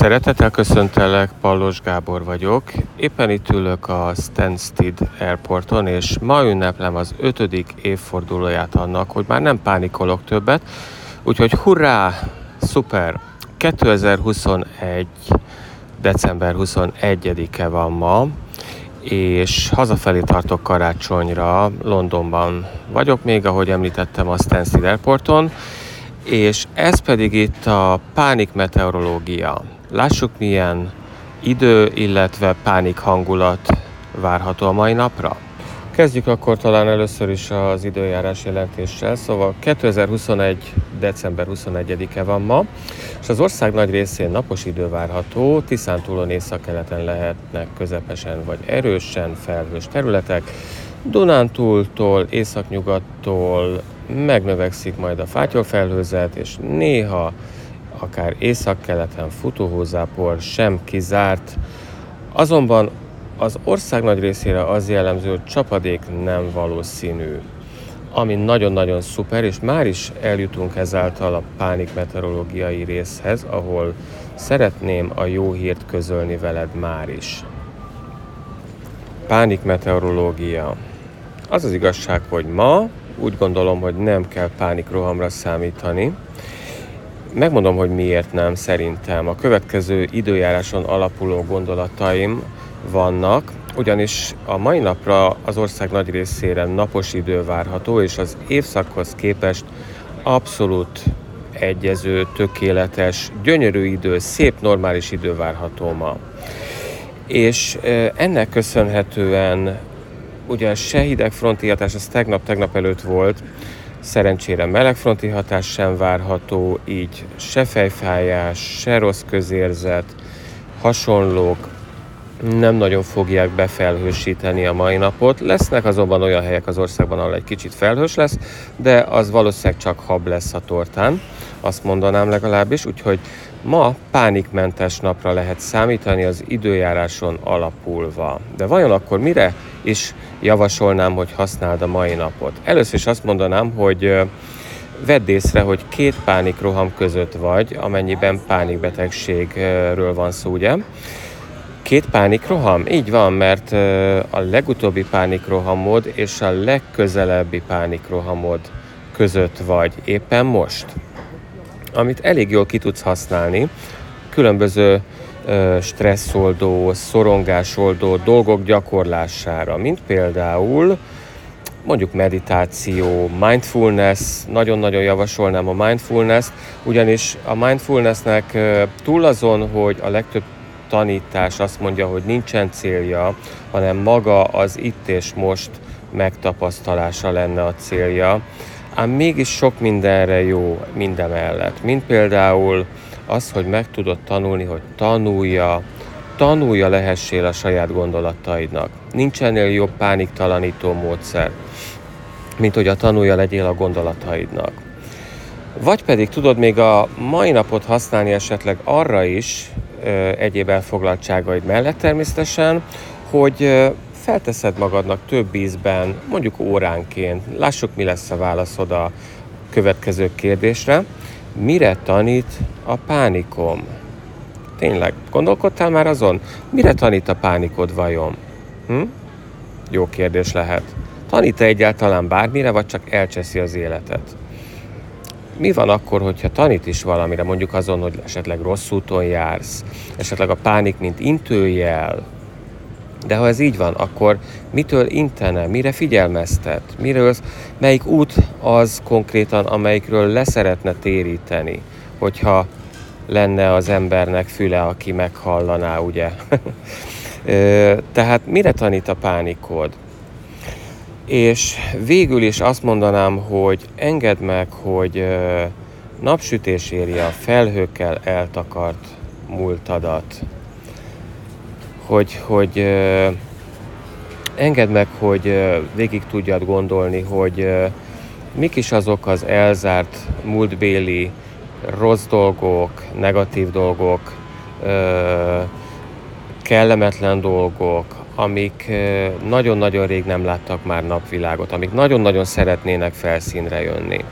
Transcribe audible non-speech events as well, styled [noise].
Szeretettel köszöntelek, Pallos Gábor vagyok. Éppen itt ülök a Stansted Airporton, és ma ünneplem az ötödik évfordulóját annak, hogy már nem pánikolok többet. Úgyhogy hurrá, szuper! 2021. december 21-e van ma, és hazafelé tartok karácsonyra, Londonban vagyok még, ahogy említettem a Stansted Airporton, és ez pedig itt a pánik meteorológia. Lássuk, milyen idő, illetve pánik hangulat várható a mai napra. Kezdjük akkor talán először is az időjárás jelentéssel. Szóval 2021. december 21-e van ma, és az ország nagy részén napos idő várható, Tiszántúlon északkeleten lehetnek közepesen vagy erősen felhős területek, Dunántúltól, északnyugattól megnövekszik majd a fátyolfelhőzet, és néha akár északkeleten futóhózápor sem kizárt, azonban az ország nagy részére az jellemző, hogy csapadék nem valószínű, ami nagyon-nagyon szuper, és már is eljutunk ezáltal a pánik meteorológiai részhez, ahol szeretném a jó hírt közölni veled már is. Pánik meteorológia. Az az igazság, hogy ma úgy gondolom, hogy nem kell pánikrohamra számítani, Megmondom, hogy miért nem szerintem. A következő időjáráson alapuló gondolataim vannak, ugyanis a mai napra az ország nagy részére napos idő várható, és az évszakhoz képest abszolút egyező, tökéletes, gyönyörű idő, szép, normális idő várható ma. És ennek köszönhetően ugye se hidegfronti hatás, az tegnap-tegnap előtt volt, Szerencsére melegfronti hatás sem várható, így se fejfájás, se rossz közérzet, hasonlók nem nagyon fogják befelhősíteni a mai napot. Lesznek azonban olyan helyek az országban, ahol egy kicsit felhős lesz, de az valószínűleg csak hab lesz a tortán, azt mondanám legalábbis, úgyhogy ma pánikmentes napra lehet számítani az időjáráson alapulva. De vajon akkor mire is javasolnám, hogy használd a mai napot? Először is azt mondanám, hogy vedd észre, hogy két pánikroham között vagy, amennyiben pánikbetegségről van szó, ugye? Két pánikroham? Így van, mert a legutóbbi pánikrohamod és a legközelebbi pánikrohamod között vagy éppen most. Amit elég jól ki tudsz használni, különböző stresszoldó, szorongásoldó dolgok gyakorlására, mint például mondjuk meditáció, mindfulness, nagyon-nagyon javasolnám a mindfulness ugyanis a mindfulnessnek túl azon, hogy a legtöbb tanítás azt mondja, hogy nincsen célja, hanem maga az itt és most megtapasztalása lenne a célja. Ám mégis sok mindenre jó mindemellett. Mint például az, hogy meg tudod tanulni, hogy tanulja, tanulja lehessél a saját gondolataidnak. Nincs ennél jobb pániktalanító módszer, mint hogy a tanulja legyél a gondolataidnak. Vagy pedig tudod még a mai napot használni esetleg arra is, egyéb elfoglaltságaid mellett természetesen, hogy felteszed magadnak több ízben, mondjuk óránként, lássuk mi lesz a válaszod a következő kérdésre. Mire tanít a pánikom? Tényleg, gondolkodtál már azon? Mire tanít a pánikod vajon? Hm? Jó kérdés lehet. Tanít-e egyáltalán bármire, vagy csak elcseszi az életet? mi van akkor, hogyha tanít is valamire, mondjuk azon, hogy esetleg rossz úton jársz, esetleg a pánik, mint intőjel, de ha ez így van, akkor mitől intene, mire figyelmeztet, miről, melyik út az konkrétan, amelyikről leszeretne téríteni, hogyha lenne az embernek füle, aki meghallaná, ugye? [laughs] Tehát mire tanít a pánikod? És végül is azt mondanám, hogy engedd meg, hogy napsütés érje a felhőkkel eltakart múltadat. Hogy, hogy engedd meg, hogy végig tudjad gondolni, hogy mik is azok az elzárt múltbéli rossz dolgok, negatív dolgok, kellemetlen dolgok, amik nagyon-nagyon rég nem láttak már napvilágot, amik nagyon-nagyon szeretnének felszínre jönni.